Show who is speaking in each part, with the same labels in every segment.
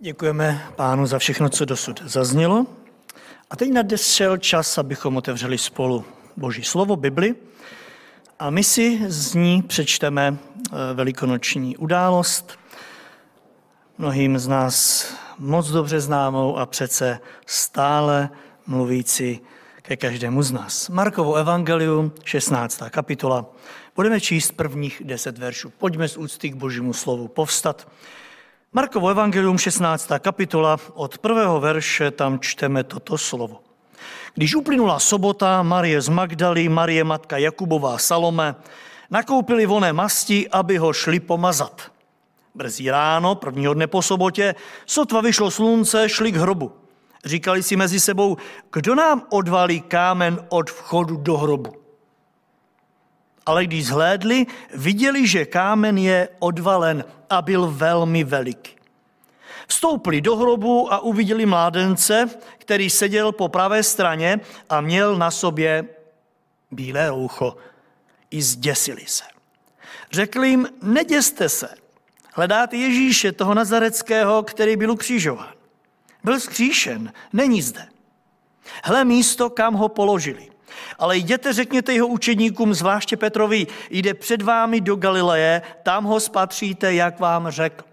Speaker 1: Děkujeme pánu za všechno, co dosud zaznělo. A teď nadešel čas, abychom otevřeli spolu Boží slovo, Bibli. A my si z ní přečteme eh, velikonoční událost, mnohým z nás moc dobře známou a přece stále mluvící ke každému z nás. Markovo evangelium, 16. kapitola. Budeme číst prvních deset veršů. Pojďme z úcty k božímu slovu povstat. Markovo evangelium 16. kapitola, od prvého verše tam čteme toto slovo. Když uplynula sobota, Marie z Magdaly, Marie matka Jakubová Salome, nakoupili voné masti, aby ho šli pomazat. Brzí ráno, prvního dne po sobotě, sotva vyšlo slunce, šli k hrobu. Říkali si mezi sebou, kdo nám odvalí kámen od vchodu do hrobu. Ale když zhlédli, viděli, že kámen je odvalen a byl velmi veliký. Vstoupili do hrobu a uviděli mládence, který seděl po pravé straně a měl na sobě bílé roucho. I zděsili se. Řekli jim, neděste se, hledáte Ježíše, toho nazareckého, který byl ukřižován. Byl skříšen, není zde. Hle místo, kam ho položili. Ale jděte, řekněte jeho učedníkům, zvláště Petrovi, jde před vámi do Galileje, tam ho spatříte, jak vám řekl.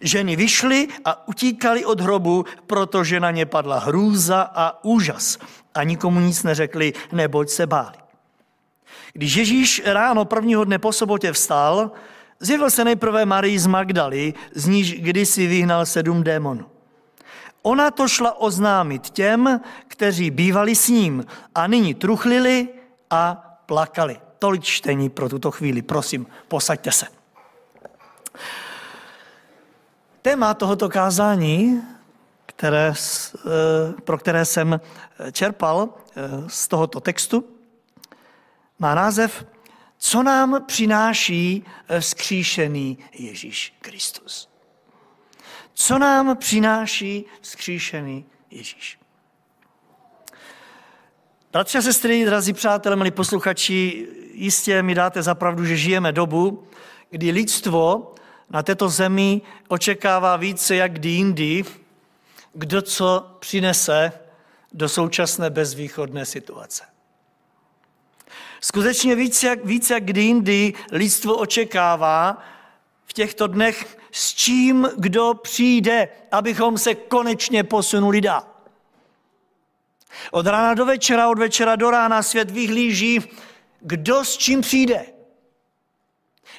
Speaker 1: Ženy vyšly a utíkali od hrobu, protože na ně padla hrůza a úžas. A nikomu nic neřekli, neboť se báli. Když Ježíš ráno prvního dne po sobotě vstal, zjevil se nejprve Marii z Magdaly, z níž kdysi vyhnal sedm démonů. Ona to šla oznámit těm, kteří bývali s ním a nyní truchlili a plakali. Tolik čtení pro tuto chvíli. Prosím, posaďte se. Téma tohoto kázání, které, eh, pro které jsem čerpal eh, z tohoto textu, má název Co nám přináší vzkříšený Ježíš Kristus. Co nám přináší vzkříšený Ježíš? Bratři a sestry, drazí přátelé, milí posluchači, jistě mi dáte zapravdu, že žijeme dobu, kdy lidstvo na této zemi očekává více jak kdy jindy, kdo co přinese do současné bezvýchodné situace. Skutečně více jak, více jak kdy jindy lidstvo očekává v těchto dnech, s čím kdo přijde, abychom se konečně posunuli dál. Od rána do večera, od večera do rána svět vyhlíží, kdo s čím přijde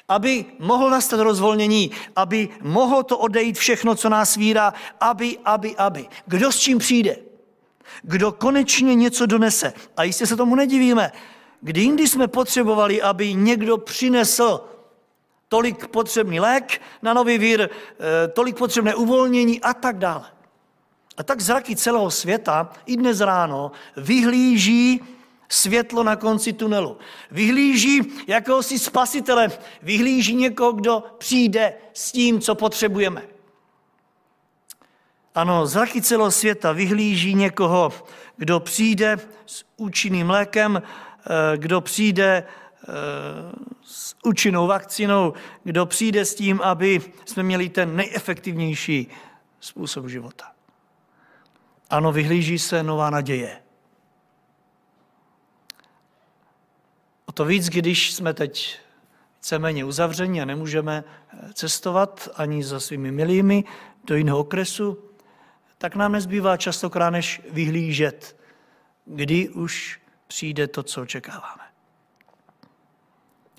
Speaker 1: aby mohl nastat rozvolnění, aby mohlo to odejít všechno, co nás vírá, aby, aby, aby. Kdo s čím přijde? Kdo konečně něco donese? A jistě se tomu nedivíme. Kdy jindy jsme potřebovali, aby někdo přinesl tolik potřebný lék na nový vír, eh, tolik potřebné uvolnění a tak dále. A tak zraky celého světa i dnes ráno vyhlíží světlo na konci tunelu. Vyhlíží jakéhosi spasitele, vyhlíží někoho, kdo přijde s tím, co potřebujeme. Ano, zraky celého světa vyhlíží někoho, kdo přijde s účinným lékem, eh, kdo přijde s účinnou vakcinou, kdo přijde s tím, aby jsme měli ten nejefektivnější způsob života. Ano, vyhlíží se nová naděje. to víc, když jsme teď víceméně uzavření a nemůžeme eh, cestovat ani za svými milými do jiného okresu, tak nám nezbývá častokrát než vyhlížet, kdy už přijde to, co očekáváme.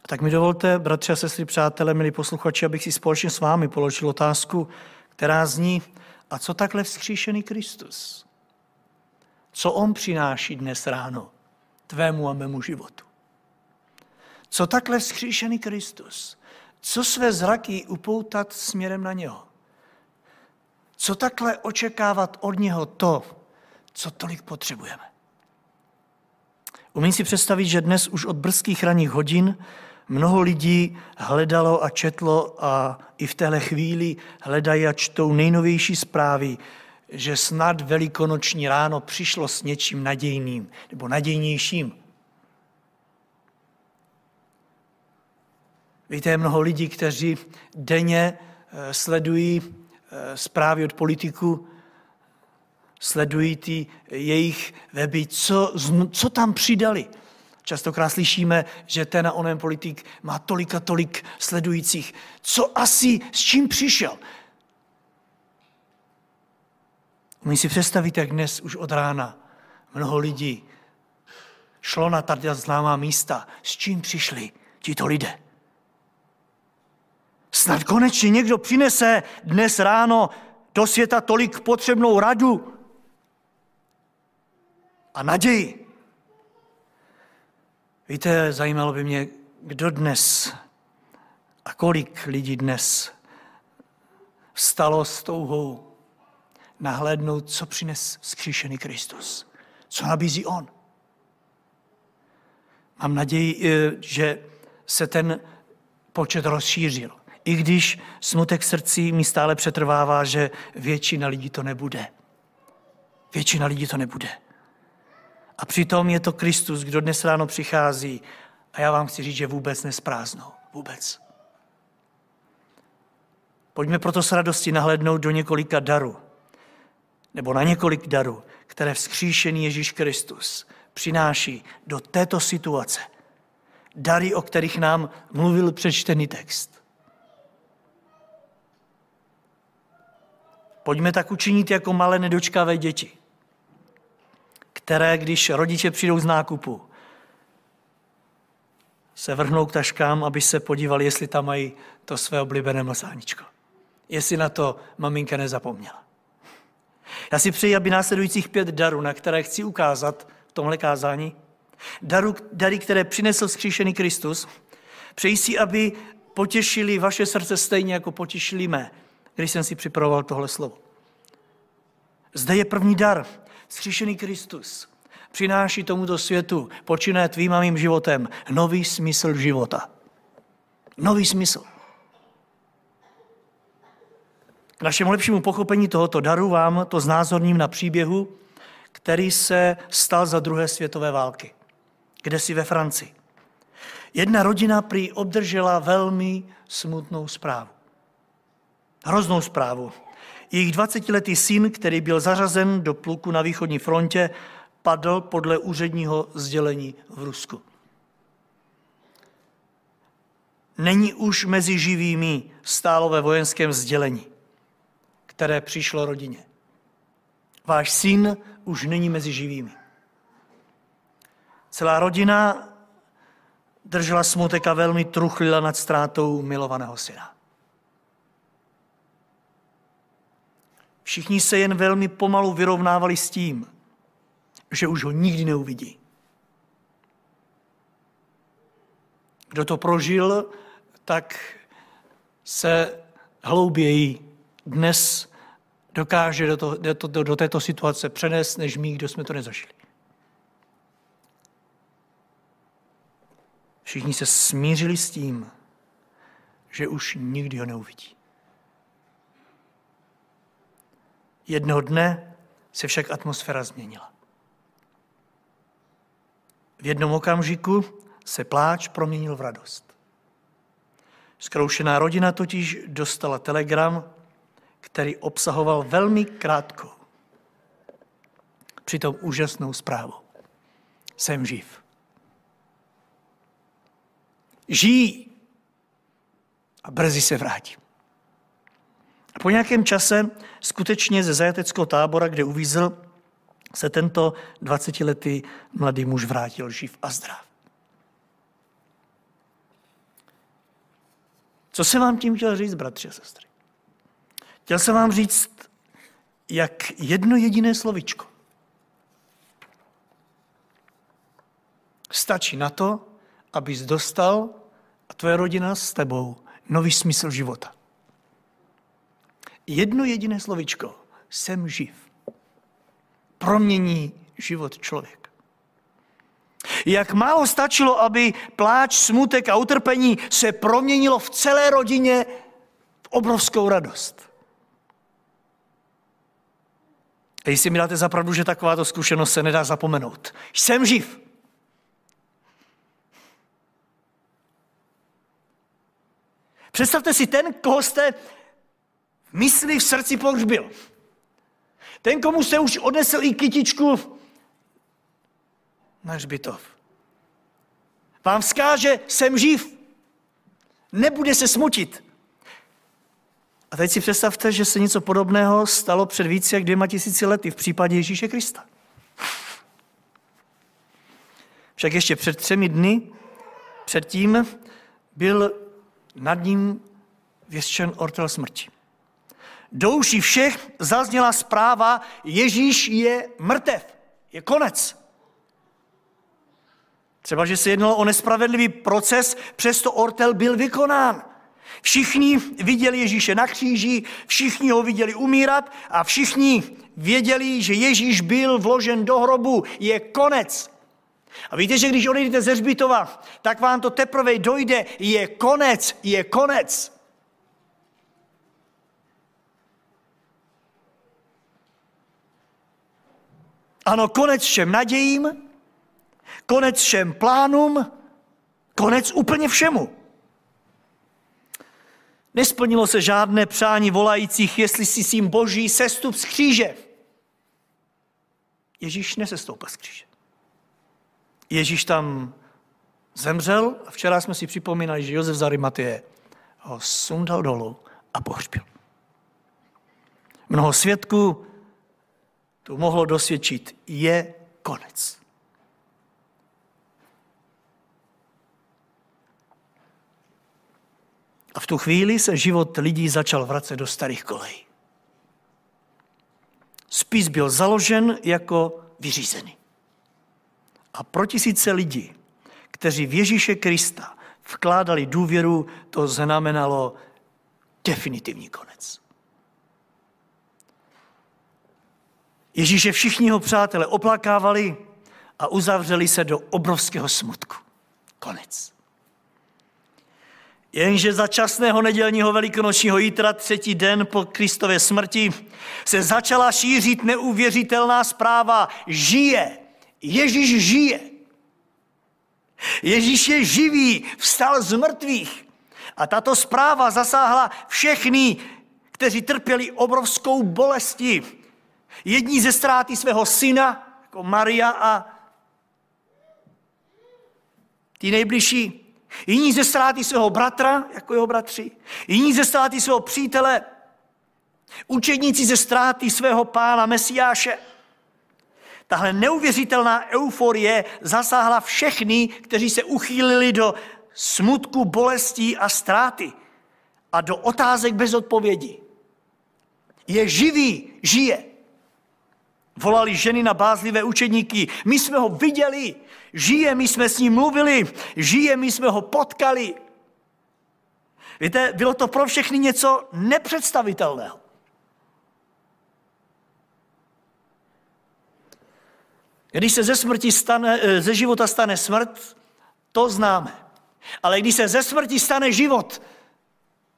Speaker 1: Tak mi dovolte, bratři a sestry, přátelé, milí posluchači, abych si společně s vámi položil otázku, která zní, a co takhle vzkříšený Kristus? Co on přináší dnes ráno tvému a mému životu? Co takhle vzkříšený Kristus? Co své zraky upoutat směrem na něho? Co takhle očekávat od něho to, co tolik potřebujeme? Umím si představit, že dnes už od brzkých ranních hodin mnoho lidí hledalo a četlo a i v téhle chvíli hledají a čtou nejnovější zprávy, že snad velikonoční ráno přišlo s něčím nadějným nebo nadějnějším. Víte, mnoho lidí, kteří denně eh, sledují eh, zprávy od politiků, sledují ty jejich weby, co, co tam přidali. Častokrát slyšíme, že ten a onen politik má tolik a tolik sledujících. Co asi, s čím přišel? Umí si představit, jak dnes už od rána mnoho lidí šlo na tady známá místa. S čím přišli tito lidé? Snad konečně někdo přinese dnes ráno do světa tolik potřebnou radu a naději. Víte, zajímalo by mě, kdo dnes a kolik lidí dnes vstalo s touhou nahlédnout, co přines skříšený Kristus, co nabízí On. Mám naději, eh, že se ten počet rozšířil. I když smutek srdcí mi stále přetrvává, že většina lidí to nebude. Většina lidí to nebude. A přitom je to Kristus, kdo dnes ráno přichází. A já vám chci říct, že vůbec nesprázdnou. Vůbec. Pojďme proto s radostí nahlednout do několika darů, nebo na několik darů, které vzkříšený Ježíš Kristus přináší do této situace. Dary, o kterých nám mluvil přečtený text. Pojďme tak učinit jako malé nedočkavé děti které, když rodiče přijdou z nákupu, se vrhnou k taškám, aby se podívali, jestli tam mají to své oblíbené masáničko. Jestli na to maminka nezapomněla. Já si přeji, aby následujících pět darů, na které chci ukázat v tomhle kázání, daru, dary, které přinesl skříšený Kristus, přeji si, aby potěšili vaše srdce stejně, jako potěšili mé, když jsem si připravoval tohle slovo. Zde je první dar, Zkříšený Kristus přináší tomuto světu, počínaje tvým a mým životem, nový smysl života. Nový smysl. K našemu lepšímu pochopení tohoto daru vám to znázorním na příběhu, který se stal za druhé světové války, kde si ve Francii. Jedna rodina prý obdržela velmi smutnou zprávu. Hroznou zprávu. Jejich 20-letý syn, který byl zařazen do pluku na východní frontě, padl podle úředního sdělení v Rusku. Není už mezi živými stálo ve vojenském sdělení, které přišlo rodině. Váš syn už není mezi živými. Celá rodina držela smutek a velmi truchlila nad ztrátou milovaného syna. Všichni se jen velmi pomalu vyrovnávali s tím, že už ho nikdy neuvidí. Kdo to prožil, tak se hlouběji dnes dokáže do, to, do, do, do této situace přenést, než my, kdo jsme to nezažili. Všichni se smířili s tím, že už nikdy ho neuvidí. Jednoho dne se však atmosféra změnila. V jednom okamžiku se pláč proměnil v radost. Zkroušená rodina totiž dostala telegram, který obsahoval velmi krátkou, přitom úžasnou zprávu. Jsem živ. Žijí a brzy se vrátím. A po nějakém čase skutečně ze zajateckého tábora, kde uvízl, se tento 20-letý mladý muž vrátil živ a zdrav. Co jsem vám tím chtěl říct, bratři a sestry? Chtěl jsem vám říct, jak jedno jediné slovičko stačí na to, abys dostal a tvoje rodina s tebou nový smysl života. Jedno jediné slovičko, jsem živ, promění život člověk. Jak málo stačilo, aby pláč, smutek a utrpení se proměnilo v celé rodině v obrovskou radost. A jestli mi dáte zapravdu, že takováto zkušenost se nedá zapomenout. Jsem živ. Představte si ten, koho jste mysli v srdci pohřbil. Ten, komu se už odnesl i kytičku na hřbitov. Vám vzkáže, jsem živ. Nebude se smutit. A teď si představte, že se něco podobného stalo před více jak dvěma tisíci lety v případě Ježíše Krista. Však ještě před třemi dny předtím byl nad ním věštěn ortel smrti. Do uší všech zazněla zpráva, Ježíš je mrtev, je konec. Třeba, že se jednalo o nespravedlivý proces, přesto ortel byl vykonán. Všichni viděli Ježíše na kříži, všichni ho viděli umírat a všichni věděli, že Ježíš byl vložen do hrobu. Je konec. A víte, že když odejdete ze Hřbitova, tak vám to teprve dojde. Je konec, je konec. Ano, konec všem nadějím, konec všem plánům, konec úplně všemu. Nesplnilo se žádné přání volajících, jestli si sím boží sestup z kříže. Ježíš nesestoupil z kříže. Ježíš tam zemřel a včera jsme si připomínali, že Josef z Arimatie ho sundal dolů a pohřbil. Mnoho svědků to mohlo dosvědčit, je konec. A v tu chvíli se život lidí začal vracet do starých kolejí. Spis byl založen jako vyřízený. A pro tisíce lidí, kteří v Ježíše Krista vkládali důvěru, to znamenalo definitivní konec. Ježíše všichni jeho přátelé oplakávali a uzavřeli se do obrovského smutku. Konec. Jenže za časného nedělního velikonočního jítra, třetí den po Kristově smrti, se začala šířit neuvěřitelná zpráva. Žije. Ježíš žije. Ježíš je živý, vstal z mrtvých. A tato zpráva zasáhla všechny, kteří trpěli obrovskou bolesti. Jední ze ztráty svého syna, jako Maria a ty nejbližší, Jiní ze ztráty svého bratra, jako jeho bratři. Jiní ze ztráty svého přítele. Učedníci ze ztráty svého pána Mesiáše. Tahle neuvěřitelná euforie zasáhla všechny, kteří se uchýlili do smutku, bolestí a ztráty a do otázek bez odpovědi. Je živý, žije. Volali ženy na bázlivé učedníky. My jsme ho viděli, žije, my jsme s ním mluvili, žije, my jsme ho potkali. Víte, bylo to pro všechny něco nepředstavitelného. Když se ze smrti stane, eh, ze života stane smrt, to známe. Ale když se ze smrti stane život,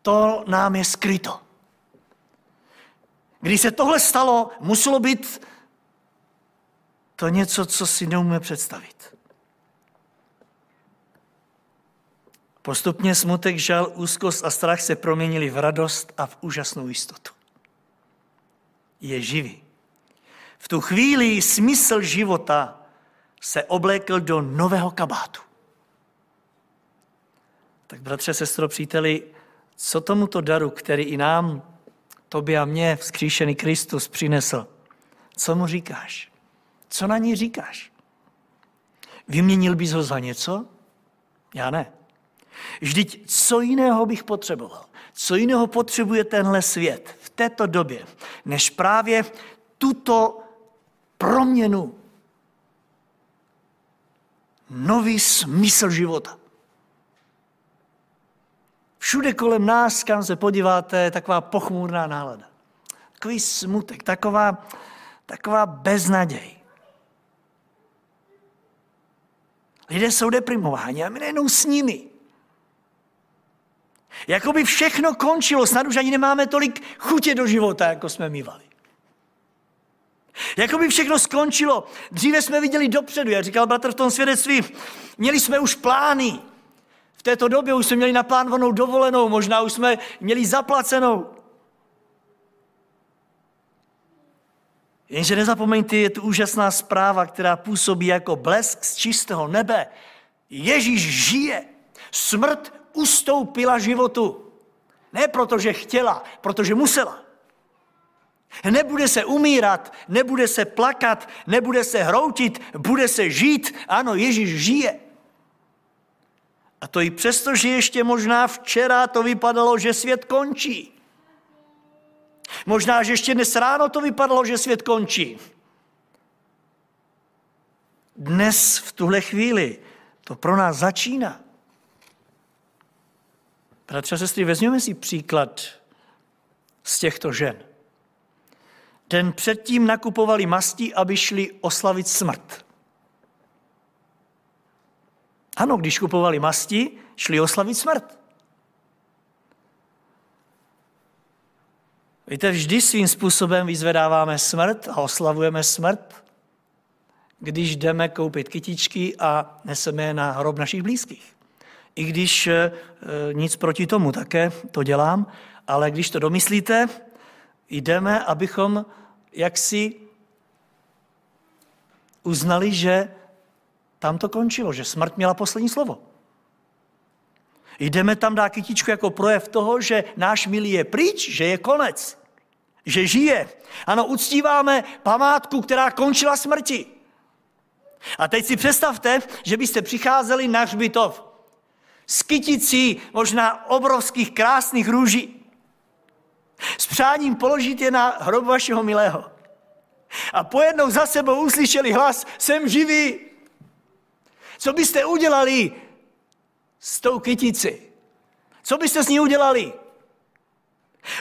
Speaker 1: to nám je skryto. Když se tohle stalo, muselo být to něco, co si neumíme představit. Postupně smutek, žal, úzkost a strach se proměnili v radost a v úžasnou jistotu. Je živý. V tu chvíli smysl života se oblékl do nového kabátu. Tak bratře, sestro, příteli, co tomuto daru, který i nám, tobě a mně, vzkříšený Kristus přinesl, co mu říkáš? Co na ní říkáš? Vyměnil bys ho za něco? Já ne. Vždyť co jiného bych potřeboval? Co jiného potřebuje tenhle svět v této době, než právě tuto proměnu, nový smysl života. Všude kolem nás, kam se podíváte, je taková pochmurná nálada. Takový smutek, taková, taková beznaděj. Lidé jsou deprimováni a my nejenom s nimi. Jakoby všechno končilo, snad už ani nemáme tolik chutě do života, jako jsme mývali. Jakoby všechno skončilo. Dříve jsme viděli dopředu, jak říkal bratr v tom svědectví, měli jsme už plány. V této době už jsme měli naplánovanou dovolenou, možná už jsme měli zaplacenou. Jenže nezapomeňte, je tu úžasná zpráva, která působí jako blesk z čistého nebe. Ježíš žije. Smrt ustoupila životu. Ne protože chtěla, protože musela. Nebude se umírat, nebude se plakat, nebude se hroutit, bude se žít. Ano, Ježíš žije. A to i přesto, že ještě možná včera to vypadalo, že svět končí. Možná, že ještě dnes ráno to vypadalo, že svět končí. Dnes, v tuhle chvíli, to pro nás začíná. Bratře a sestry, vezměme si příklad z těchto žen. Den předtím nakupovali masti, aby šli oslavit smrt. Ano, když kupovali masti, šli oslavit smrt. Víte, vždy svým způsobem vyzvedáváme smrt a oslavujeme smrt, když jdeme koupit kytičky a neseme je na hrob našich blízkých. I když e, nic proti tomu také to dělám, ale když to domyslíte, jdeme, abychom jaksi uznali, že tam to končilo, že smrt měla poslední slovo. Jdeme tam dát kytičku jako projev toho, že náš milý je pryč, že je konec, že žije. Ano, uctíváme památku, která končila smrti. A teď si představte, že byste přicházeli na hřbitov s kyticí možná obrovských krásných růží. S přáním položit je na hrob vašeho milého. A pojednou za sebou uslyšeli hlas, jsem živý. Co byste udělali s tou kytici? Co byste s ní udělali?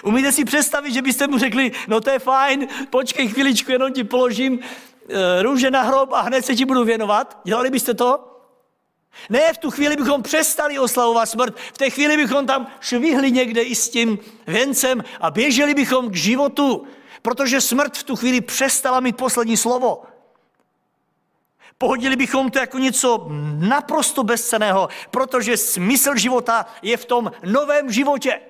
Speaker 1: Umíte si představit, že byste mu řekli, no to je fajn, počkej chviličku, jenom ti položím e, růže na hrob a hned se ti budu věnovat? Dělali byste to? Ne, v tu chvíli bychom přestali oslavovat smrt, v té chvíli bychom tam švihli někde i s tím věncem a běželi bychom k životu, protože smrt v tu chvíli přestala mít poslední slovo. Pohodili bychom to jako něco naprosto bezceného, protože smysl života je v tom novém životě.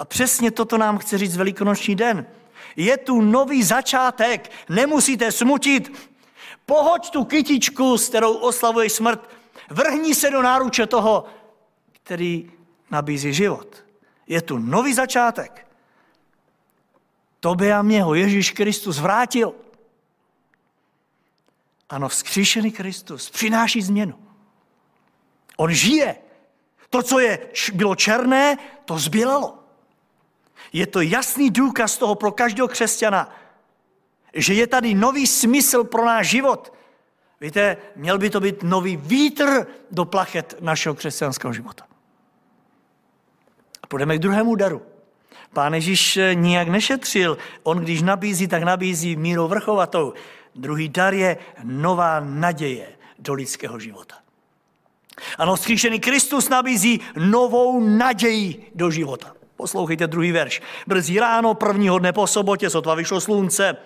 Speaker 1: A přesně toto nám chce říct Velikonoční den. Je tu nový začátek, nemusíte smutit. Pohoď tu kytičku, s kterou oslavuješ smrt. Vrhni se do náruče toho, který nabízí život. Je tu nový začátek. Tobě a mě ho Ježíš Kristus vrátil. Ano, vzkříšený Kristus přináší změnu. On žije. To, co je, bylo černé, to zbělalo. Je to jasný důkaz toho pro každého křesťana, že je tady nový smysl pro náš život. Víte, měl by to být nový vítr do plachet našeho křesťanského života. A půjdeme k druhému daru. Pán Ježíš nijak nešetřil. On, když nabízí, tak nabízí mírou vrchovatou. Druhý dar je nová naděje do lidského života. Ano, skříšený Kristus nabízí novou naději do života. Poslouchejte druhý verš. Brzy ráno prvního dne po sobotě, sotva vyšlo slunce,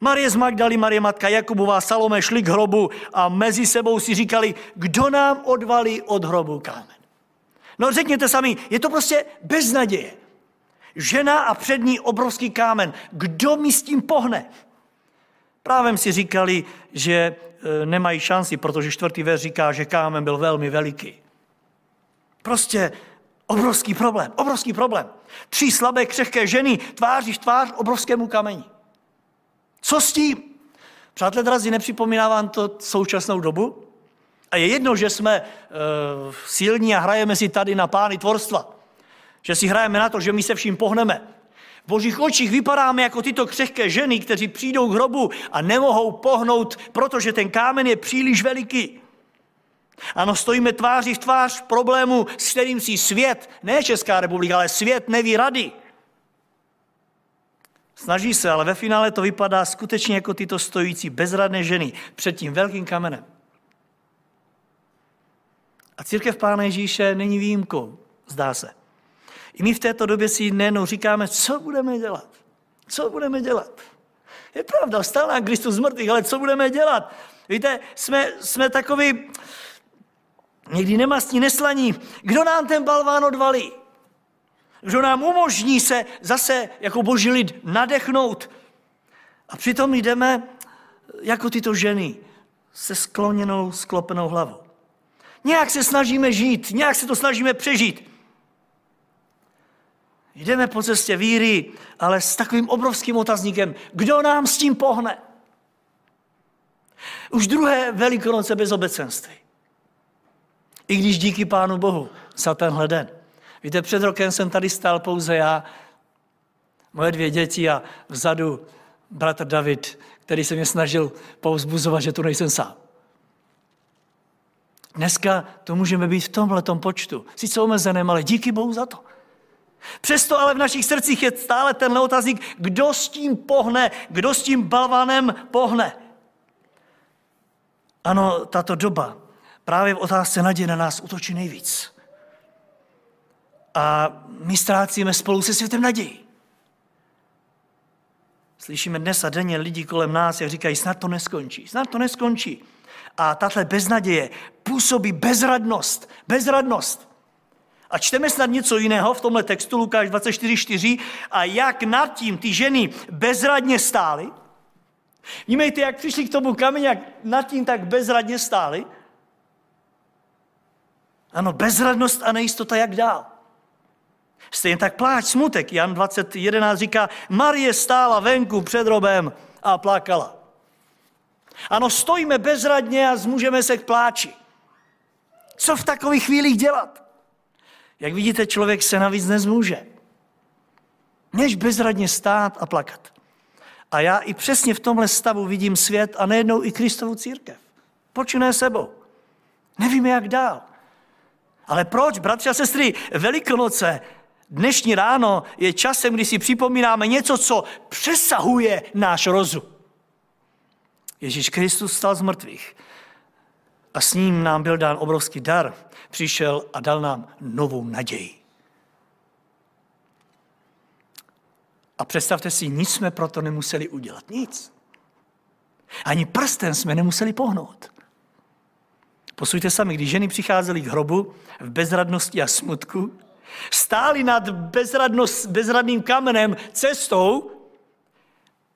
Speaker 1: Marie z Magdaly, Marie matka Jakubová, Salome šli k hrobu a mezi sebou si říkali, kdo nám odvalí od hrobu kámen. No řekněte sami, je to prostě beznaděje. Žena a před ní obrovský kámen. Kdo mi s tím pohne? Právem si říkali, že e, nemají šanci, protože čtvrtý ver říká, že kámen byl velmi veliký. Prostě obrovský problém, obrovský problém. Tři slabé křehké ženy tváří v tvář obrovskému kameni. Co s tím? Přátelé drazí, nepřipomíná vám to současnou dobu? A je jedno, že jsme e, silní a hrajeme si tady na pány tvorstva. Že si hrajeme na to, že my se vším pohneme. V božích očích vypadáme jako tyto křehké ženy, kteří přijdou k hrobu a nemohou pohnout, protože ten kámen je příliš veliký. Ano, stojíme tváří v tvář problému, s kterým si svět, ne Česká republika, ale svět neví rady. Snaží se, ale ve finále to vypadá skutečně jako tyto stojící bezradné ženy před tím velkým kamenem. A církev Pána Ježíše není výjimkou, zdá se. I my v této době si nejenom říkáme, co budeme dělat. Co budeme dělat? Je pravda, vstal nám Kristus mrtvých, ale co budeme dělat? Víte, jsme, jsme takový někdy nemastní, neslaní. Kdo nám ten balván odvalí? Kdo nám umožní se zase jako boží lid nadechnout. A přitom jdeme jako tyto ženy se skloněnou, sklopenou hlavou. Nějak se snažíme žít, nějak se to snažíme přežít. Jdeme po cestě víry, ale s takovým obrovským otazníkem, kdo nám s tím pohne? Už druhé velikonoce bez obecenství. I když díky Pánu Bohu za tenhle den. Víte, před rokem jsem tady stál pouze já, moje dvě děti a vzadu bratr David, který se mě snažil pouzbuzovat, že tu nejsem sám. Dneska to můžeme být v tomhle počtu. Sice omezeném, ale díky Bohu za to. Přesto ale v našich srdcích je stále ten otazník, kdo s tím pohne, kdo s tím balvanem pohne. Ano, tato doba právě v otázce naděje na nás utočí nejvíc. A my ztrácíme spolu se světem naději. Slyšíme dnes a denně lidi kolem nás, jak říkají, snad to neskončí, snad to neskončí. A tahle beznaděje působí bezradnost, bezradnost. A čteme snad něco jiného v tomhle textu Lukáš 24.4 a jak nad tím ty ženy bezradně stály. Vnímejte, jak přišli k tomu kameni, jak nad tím tak bezradně stály. Ano, bezradnost a nejistota, jak dál. Stejně tak pláč, smutek. Jan 20.11 říká, Marie stála venku před robem a plakala. Ano, stojíme bezradně a zmůžeme se k pláči. Co v takových chvílích dělat? Jak vidíte, člověk se navíc nezmůže. Než bezradně stát a plakat. A já i přesně v tomhle stavu vidím svět a nejednou i Kristovu církev. Počíné sebou. Nevíme, jak dál. Ale proč, bratři a sestry, Velikonoce, dnešní ráno je časem, kdy si připomínáme něco, co přesahuje náš rozum. Ježíš Kristus stal z mrtvých a s ním nám byl dán obrovský dar. Přišel a dal nám novou naději. A představte si, nic jsme proto nemuseli udělat. Nic. Ani prsten jsme nemuseli pohnout. Posujte sami, když ženy přicházely k hrobu v bezradnosti a smutku, stály nad bezradným kamenem cestou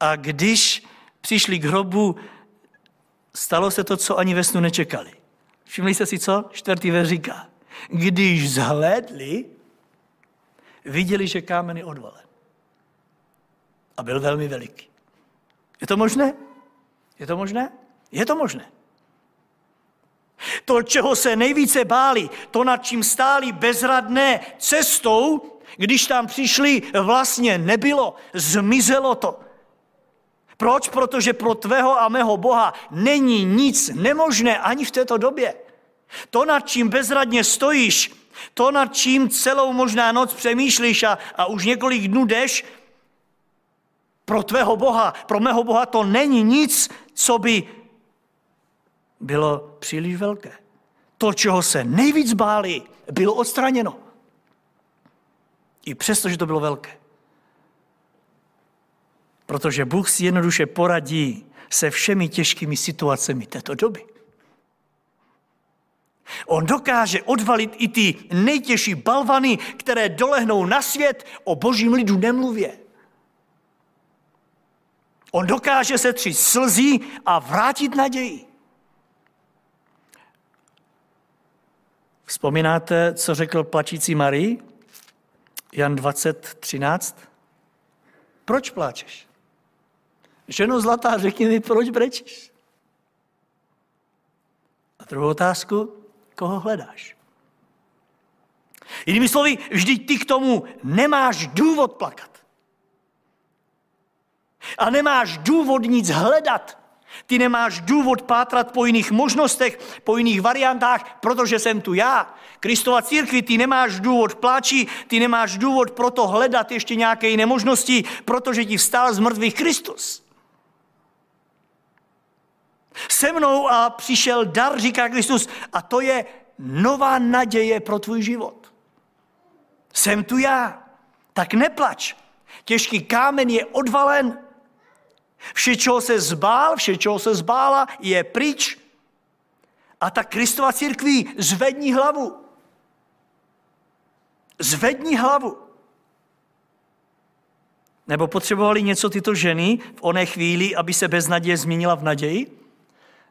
Speaker 1: a když přišli k hrobu, stalo se to, co ani ve snu nečekali. Všimli jste si co? Čtvrtý ver říká. Když zhlédli, viděli, že kámen je odvalen. A byl velmi veliký. Je to možné? Je to možné? Je to možné. To, čeho se nejvíce báli, to, nad čím stáli bezradné cestou, když tam přišli, vlastně nebylo. Zmizelo to. Proč? Protože pro tvého a mého Boha není nic nemožné ani v této době. To, nad čím bezradně stojíš, to, nad čím celou možná noc přemýšlíš a, a už několik dnů jdeš, pro tvého Boha, pro mého Boha to není nic, co by bylo příliš velké. To, čeho se nejvíc báli, bylo odstraněno. I přesto, že to bylo velké. Protože Bůh si jednoduše poradí se všemi těžkými situacemi této doby. On dokáže odvalit i ty nejtěžší balvany, které dolehnou na svět, o božím lidu nemluvě. On dokáže se tři slzí a vrátit naději. Vzpomínáte, co řekl plačící Marii? Jan 20, 13. Proč pláčeš? Ženo zlatá, řekni mi, proč brečíš? A druhou otázku, koho hledáš? Jinými slovy, vždyť ty k tomu nemáš důvod plakat. A nemáš důvod nic hledat. Ty nemáš důvod pátrat po jiných možnostech, po jiných variantách, protože jsem tu já. Kristova církvi, ty nemáš důvod pláči, ty nemáš důvod proto hledat ještě nějaké jiné možnosti, protože ti vstal z mrtvých Kristus. Se mnou a přišel dar, říká Kristus, a to je nová naděje pro tvůj život. Jsem tu já, tak neplač. Těžký kámen je odvalen, Vše, čeho se zbál, vše, čeho se zbála, je pryč. A ta Kristova církví zvedni hlavu. Zvedni hlavu. Nebo potřebovali něco tyto ženy v oné chvíli, aby se bez naděje změnila v naději?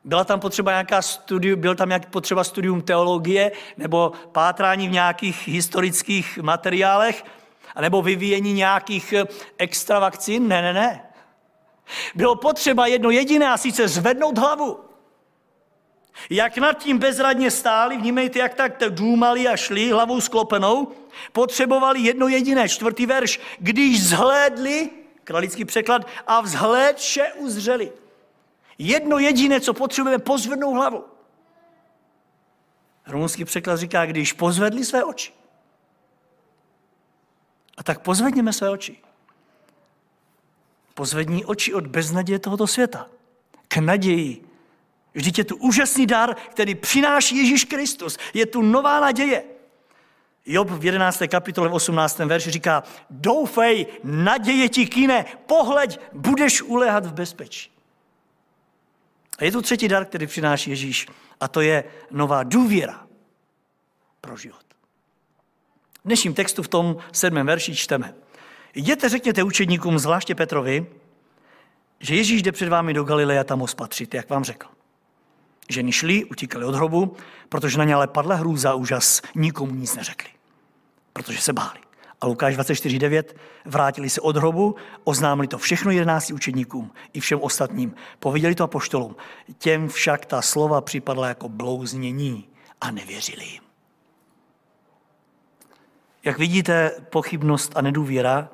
Speaker 1: Byla tam potřeba nějaká studium, byl tam nějaký potřeba studium teologie nebo pátrání v nějakých historických materiálech, nebo vyvíjení nějakých eh, extra vakcín? Ne, ne, ne. Bylo potřeba jedno jediné a sice zvednout hlavu. Jak nad tím bezradně stáli, vnímejte, jak tak důmali a šli hlavou sklopenou, potřebovali jedno jediné, čtvrtý verš, když zhlédli, kralický překlad, a vzhlédše uzřeli. Jedno jediné, co potřebujeme, pozvednout hlavu. Rumunský překlad říká, když pozvedli své oči. A tak pozvedněme své oči. Pozvední oči od beznaděje tohoto světa k naději. Vždyť je tu úžasný dar, který přináší Ježíš Kristus. Je tu nová naděje. Job v 11. kapitole v 18. verši říká, doufej, naděje ti kine, pohleď, budeš uléhat v bezpečí. A je tu třetí dar, který přináší Ježíš, a to je nová důvěra pro život. V dnešním textu v tom sedmém verši čteme. Jděte, řekněte učedníkům, zvláště Petrovi, že Ježíš jde před vámi do Galileja tam ho spatřit, jak vám řekl. Ženy šly, utíkali od hrobu, protože na ně ale padla hrůza a úžas, nikomu nic neřekli, protože se báli. A Lukáš 24.9 vrátili se od hrobu, oznámili to všechno jedenácti učedníkům i všem ostatním. Pověděli to apoštolům. Těm však ta slova připadla jako blouznění a nevěřili jim. Jak vidíte, pochybnost a nedůvěra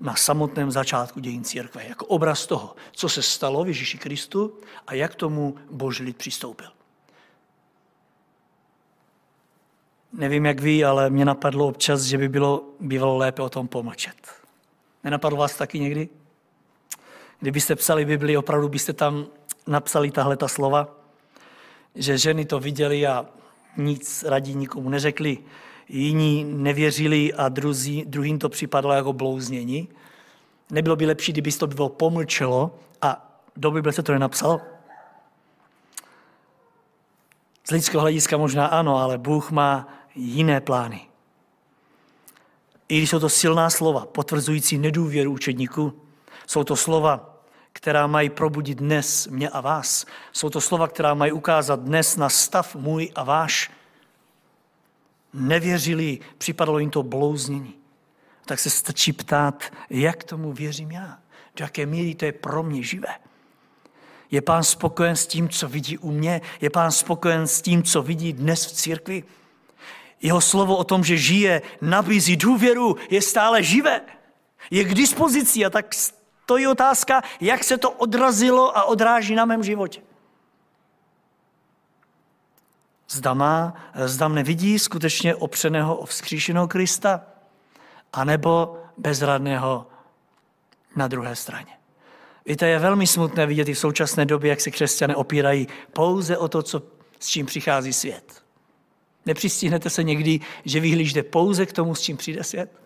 Speaker 1: na samotném začátku dějin církve, jako obraz toho, co se stalo v Ježíši Kristu a jak tomu boží lid přistoupil. Nevím, jak vy, ale mě napadlo občas, že by bylo bývalo lépe o tom pomlčet. Nenapadlo vás taky někdy? Kdybyste psali Bibli, opravdu byste tam napsali tahle ta slova, že ženy to viděli a nic radí nikomu neřekli, jiní nevěřili a druzí, druhým to připadlo jako blouznění. Nebylo by lepší, kdyby to bylo pomlčelo a do Bible se to nenapsal? Z lidského hlediska možná ano, ale Bůh má jiné plány. I když jsou to silná slova, potvrzující nedůvěru učedníků, jsou to slova, která mají probudit dnes mě a vás. Jsou to slova, která mají ukázat dnes na stav můj a váš. Nevěřili, připadalo jim to blouznění. Tak se stačí ptát, jak tomu věřím já. Do jaké míry to je pro mě živé. Je pán spokojen s tím, co vidí u mě? Je pán spokojen s tím, co vidí dnes v církvi? Jeho slovo o tom, že žije, nabízí důvěru, je stále živé. Je k dispozici a tak to je otázka, jak se to odrazilo a odráží na mém životě. Zda má, zda mne vidí skutečně opřeného o vzkříšeného Krista, anebo bezradného na druhé straně. Víte, je velmi smutné vidět i v současné době, jak se křesťané opírají pouze o to, co, s čím přichází svět. Nepřistihnete se někdy, že vyhlížíte pouze k tomu, s čím přijde svět?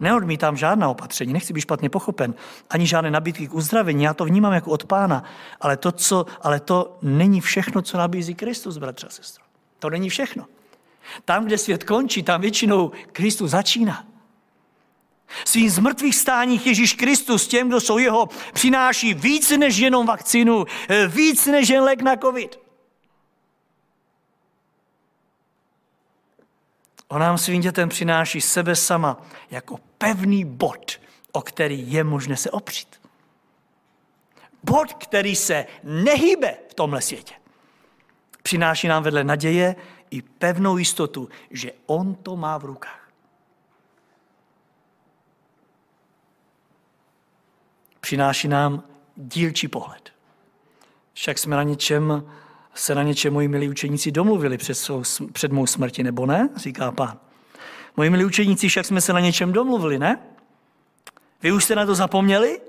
Speaker 1: Neodmítám žádná opatření, nechci být špatně pochopen, ani žádné nabídky k uzdravení, já to vnímám jako od pána, ale to, co, ale to není všechno, co nabízí Kristus, bratře a sestro. To není všechno. Tam, kde svět končí, tam většinou Kristus začíná. Svým zmrtvých stáních Ježíš Kristus těm, kdo jsou jeho, přináší víc než jenom vakcínu, víc než jen lék na covid. On nám svým dětem přináší sebe sama jako pevný bod, o který je možné se opřít. Bod, který se nehybe v tomhle světě. Přináší nám vedle naděje i pevnou jistotu, že on to má v rukách. Přináší nám dílčí pohled. Však jsme na něčem se na něčem moji milí učeníci domluvili před, svou, před mou smrti, nebo ne? Říká pán. Moji milí učeníci, však jsme se na něčem domluvili, ne? Vy už jste na to zapomněli?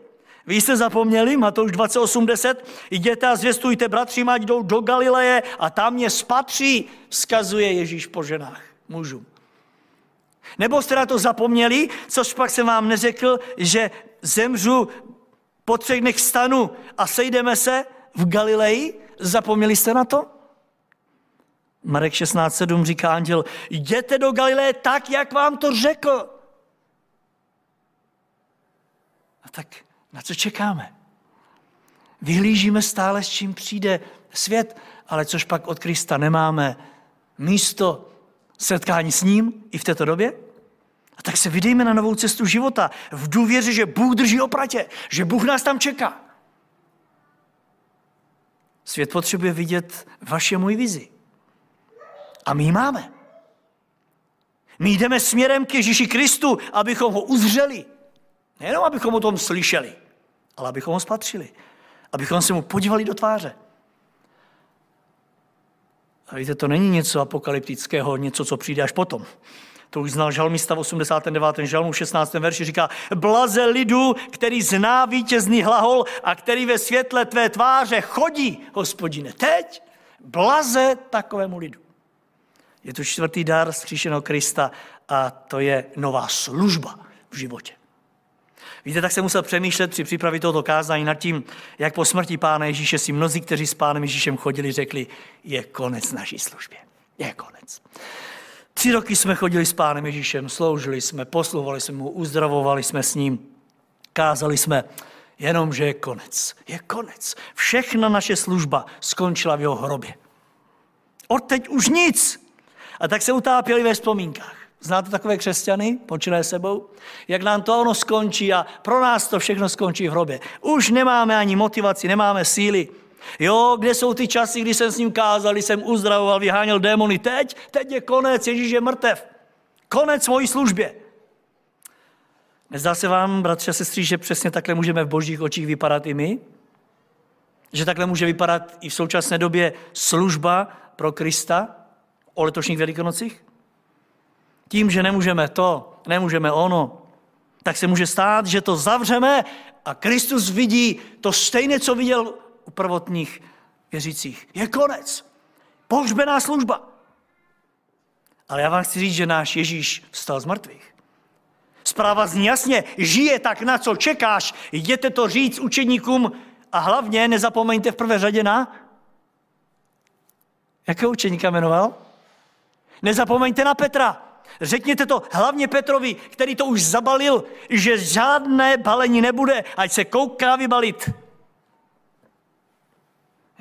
Speaker 1: Vy jste zapomněli, Matouš 28.10, jděte a zvěstujte bratři, ať jdou do Galileje a tam mě spatří, vzkazuje Ježíš po ženách, mužům. Nebo jste na to zapomněli, což pak jsem vám neřekl, že zemřu, po třech dnech stanu a sejdeme se v Galileji? Zapomněli jste na to? Marek 16.7 říká anděl, jděte do Galileje tak, jak vám to řekl. tak na co čekáme? Vyhlížíme stále, s čím přijde svět, ale což pak od Krista nemáme místo setkání s ním i v této době? A tak se vydejme na novou cestu života v důvěře, že Bůh drží opratě, že Bůh nás tam čeká. Svět potřebuje vidět vaše můj vizi. A my ji máme. My jdeme směrem k Ježíši Kristu, abychom ho uzřeli. Nejenom abychom o tom slyšeli, ale abychom ho spatřili. Abychom se mu podívali do tváře. A víte, to není něco apokalyptického, něco, co přijde až potom. To už znal žalmista v 89. žalmu v 16. verši říká, blaze lidu, který zná vítězný hlahol a který ve světle tvé tváře chodí, hospodine. Teď blaze takovému lidu. Je to čtvrtý dar zkříšeného Krista a to je nová služba v životě. Víte, tak jsem musel přemýšlet při přípravě tohoto kázání nad tím, jak po smrti Pána Ježíše si mnozí, kteří s Pánem Ježíšem chodili, řekli, je konec naší službě. Je konec. Tři roky jsme chodili s Pánem Ježíšem, sloužili jsme, posluhovali jsme mu, uzdravovali jsme s ním, kázali jsme, jenom, že je konec. Je konec. Všechna naše služba skončila v jeho hrobě. Odteď už nic. A tak se utápěli ve vzpomínkách. Znáte takové křesťany, počínaje sebou? Jak nám to ono skončí a pro nás to všechno skončí v hrobě. Už nemáme ani motivaci, nemáme síly. Jo, kde jsou ty časy, kdy jsem s ním kázal, jsem uzdravoval, vyháněl démony. Teď, teď je konec, Ježíš je mrtev. Konec mojí službě. Nezdá se vám, bratři a sestry, že přesně takhle můžeme v božích očích vypadat i my? Že takhle může vypadat i v současné době služba pro Krista o letošních velikonocích? Tím, že nemůžeme to, nemůžeme ono, tak se může stát, že to zavřeme a Kristus vidí to stejné, co viděl u prvotních věřících. Je konec. Pohřbená služba. Ale já vám chci říct, že náš Ježíš vstal z mrtvých. Zpráva zní jasně, žije tak, na co čekáš, jděte to říct učeníkům a hlavně nezapomeňte v prvé řadě na... Jakého učeníka jmenoval? Nezapomeňte na Petra. Řekněte to hlavně Petrovi, který to už zabalil, že žádné balení nebude, ať se kouká vybalit.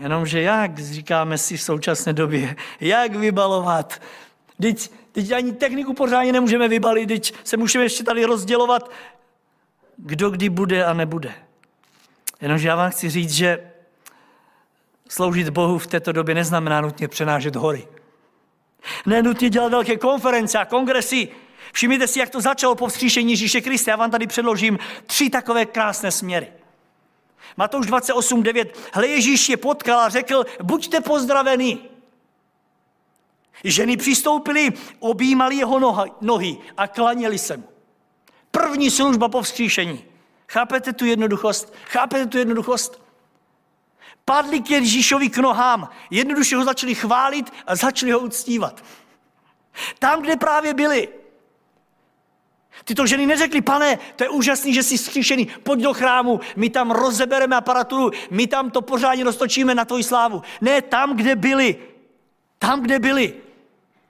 Speaker 1: Jenomže jak, říkáme si v současné době, jak vybalovat? Teď, teď ani techniku pořádně nemůžeme vybalit, teď se můžeme ještě tady rozdělovat, kdo kdy bude a nebude. Jenomže já vám chci říct, že sloužit Bohu v této době neznamená nutně přenášet hory. Nenutně dělat velké konference a kongresy. Všimněte si, jak to začalo po vzkříšení Ježíše Krista. Já vám tady předložím tři takové krásné směry. Matouš 28.9. Hle, Ježíš je potkal a řekl, buďte pozdraveni. Ženy přistoupily, objímali jeho nohy a klaněli se mu. První služba po vzkříšení. Chápete tu jednoduchost? Chápete tu jednoduchost? Padli k Ježíšovi k nohám, jednoduše ho začali chválit a začali ho uctívat. Tam, kde právě byli. Tyto ženy neřekly, pane, to je úžasný, že jsi zkříšený, pojď do chrámu, my tam rozebereme aparaturu, my tam to pořádně roztočíme na tvoji slávu. Ne, tam, kde byli. Tam, kde byli.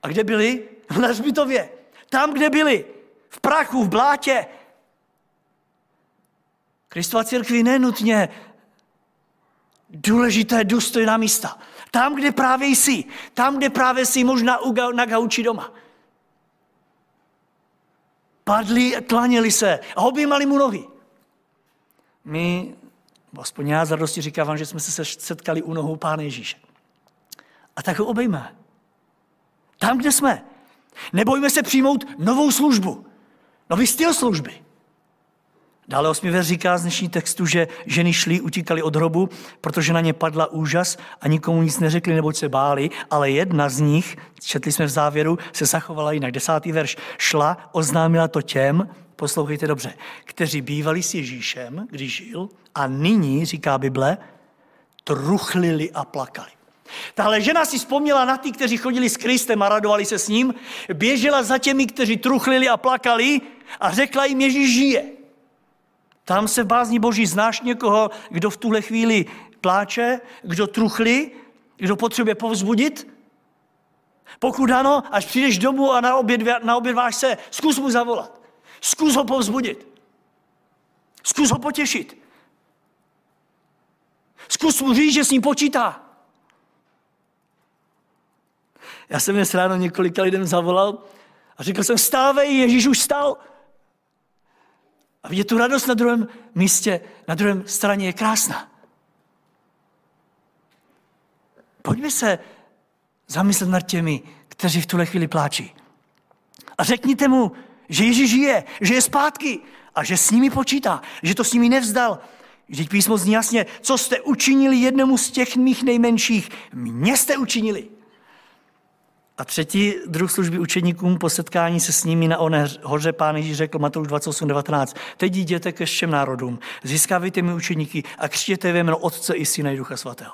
Speaker 1: A kde byli? Na zbytově. Tam, kde byli. V prachu, v blátě. Kristova církvi nenutně důležité důstojná místa. Tam, kde právě jsi. Tam, kde právě jsi možná na gauči doma. Padli, klaněli se a objímali mu nohy. My, aspoň já z radosti říkám že jsme se setkali u nohou Pána Ježíše. A tak ho obejme. Tam, kde jsme. Nebojme se přijmout novou službu. Nový styl služby. Dále osmý verš říká z dnešní textu, že ženy šly, utíkali od hrobu, protože na ně padla úžas a nikomu nic neřekli, neboť se báli, ale jedna z nich, četli jsme v závěru, se zachovala jinak. Desátý verš šla, oznámila to těm, poslouchejte dobře, kteří bývali s Ježíšem, když žil, a nyní, říká Bible, truchlili a plakali. Tahle žena si vzpomněla na ty, kteří chodili s Kristem a radovali se s ním, běžela za těmi, kteří truchlili a plakali a řekla jim, Ježíš žije. Tam se v bázní boží znáš někoho, kdo v tuhle chvíli pláče, kdo truchlí, kdo potřebuje povzbudit? Pokud ano, až přijdeš domů a na, oběd, na obědváš se, zkus mu zavolat. Zkus ho povzbudit. Zkus ho potěšit. Zkus mu říct, že s ním počítá. Já jsem dnes ráno několika lidem zavolal a řekl jsem, stávej, Ježíš už stal. A vidět tu radost na druhém místě, na druhém straně je krásná. Pojďme se zamyslet nad těmi, kteří v tuhle chvíli pláčí. A řekněte mu, že Ježíš žije, že je zpátky a že s nimi počítá, že to s nimi nevzdal. Vždyť písmo zní jasně, co jste učinili jednomu z těch mých nejmenších, mě jste učinili. A třetí druh služby učeníkům po setkání se s nimi na oné hoře pán Ježíš řekl Matouš 28.19. Teď jděte ke všem národům, získávejte mi učeníky a křtěte ve jméno Otce i Syna i Ducha Svatého.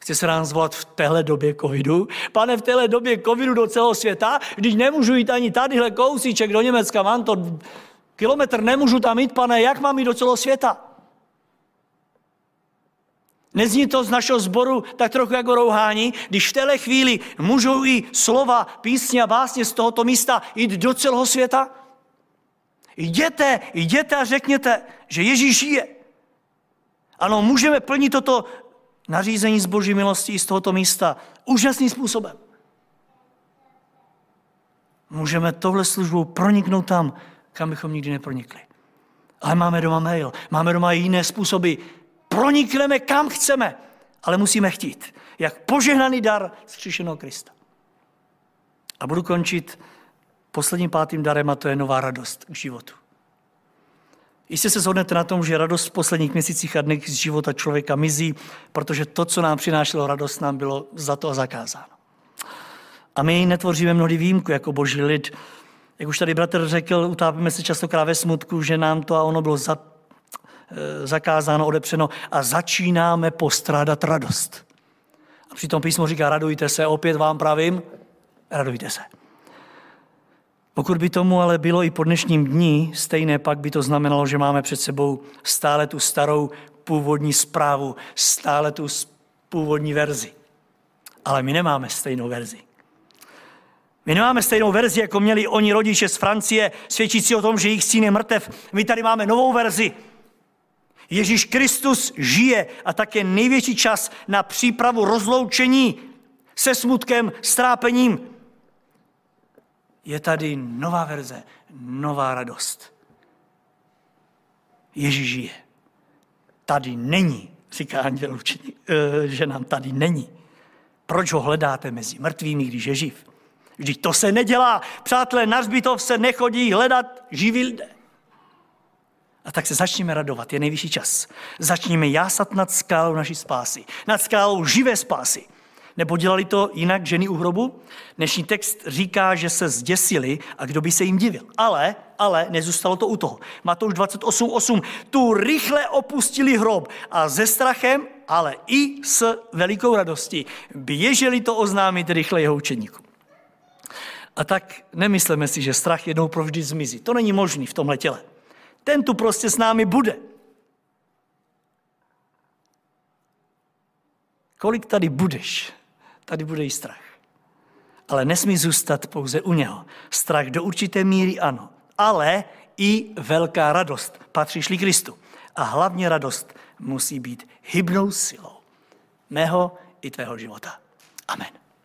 Speaker 1: Chci se nám zvolat v téhle době covidu. Pane, v téhle době covidu do celého světa, když nemůžu jít ani tadyhle kousíček do Německa, mám to kilometr, nemůžu tam jít, pane, jak mám jít do celého světa? Nezní to z našeho sboru tak trochu jako rouhání, když v téhle chvíli můžou i slova, písně a básně z tohoto místa jít do celého světa? Jděte, jděte a řekněte, že Ježíš je. Ano, můžeme plnit toto nařízení z boží milosti z tohoto místa úžasným způsobem. Můžeme tohle službu proniknout tam, kam bychom nikdy nepronikli. Ale máme doma mail, máme doma jiné způsoby. Pronikneme kam chceme, ale musíme chtít. Jak požehnaný dar zkříšeného Krista. A budu končit posledním pátým darem a to je nová radost k životu. Jistě se shodnete na tom, že radost v posledních měsících a dnech z života člověka mizí, protože to, co nám přinášelo radost, nám bylo za to zakázáno. A my netvoříme mnohdy výjimku jako boží lid. Jak už tady bratr řekl, utápíme se častokrát ve smutku, že nám to a ono bylo za, zakázáno, odepřeno a začínáme postrádat radost. A přitom písmo říká, radujte se, opět vám pravím, radujte se. Pokud by tomu ale bylo i po dnešním dní stejné, pak by to znamenalo, že máme před sebou stále tu starou původní zprávu, stále tu původní verzi. Ale my nemáme stejnou verzi. My nemáme stejnou verzi, jako měli oni rodiče z Francie, svědčící o tom, že jejich syn je mrtev. My tady máme novou verzi. Ježíš Kristus žije a také největší čas na přípravu rozloučení se smutkem, strápením, je tady nová verze, nová radost. Ježíš žije. Tady není, říká anděl eh, že nám tady není. Proč ho hledáte mezi mrtvými, když je živ? Vždyť to se nedělá. Přátelé, na se nechodí hledat živí lidé. A tak se začněme radovat, je nejvyšší čas. Začněme jásat nad skálou naší spásy, nad skálou živé spásy. Nebo dělali to jinak ženy u hrobu? Dnešní text říká, že se zděsili a kdo by se jim divil. Ale, ale nezůstalo to u toho. Matouš 28.8. Tu rychle opustili hrob a ze strachem, ale i s velikou radostí běželi to oznámit rychle jeho učeníkům. A tak nemyslíme si, že strach jednou provždy zmizí. To není možný v tomhle těle. Ten tu prostě s námi bude. Kolik tady budeš, tady bude i strach. Ale nesmí zůstat pouze u něho. Strach do určité míry ano, ale i velká radost patříš-li Kristu. A hlavně radost musí být hybnou silou mého i tvého života. Amen.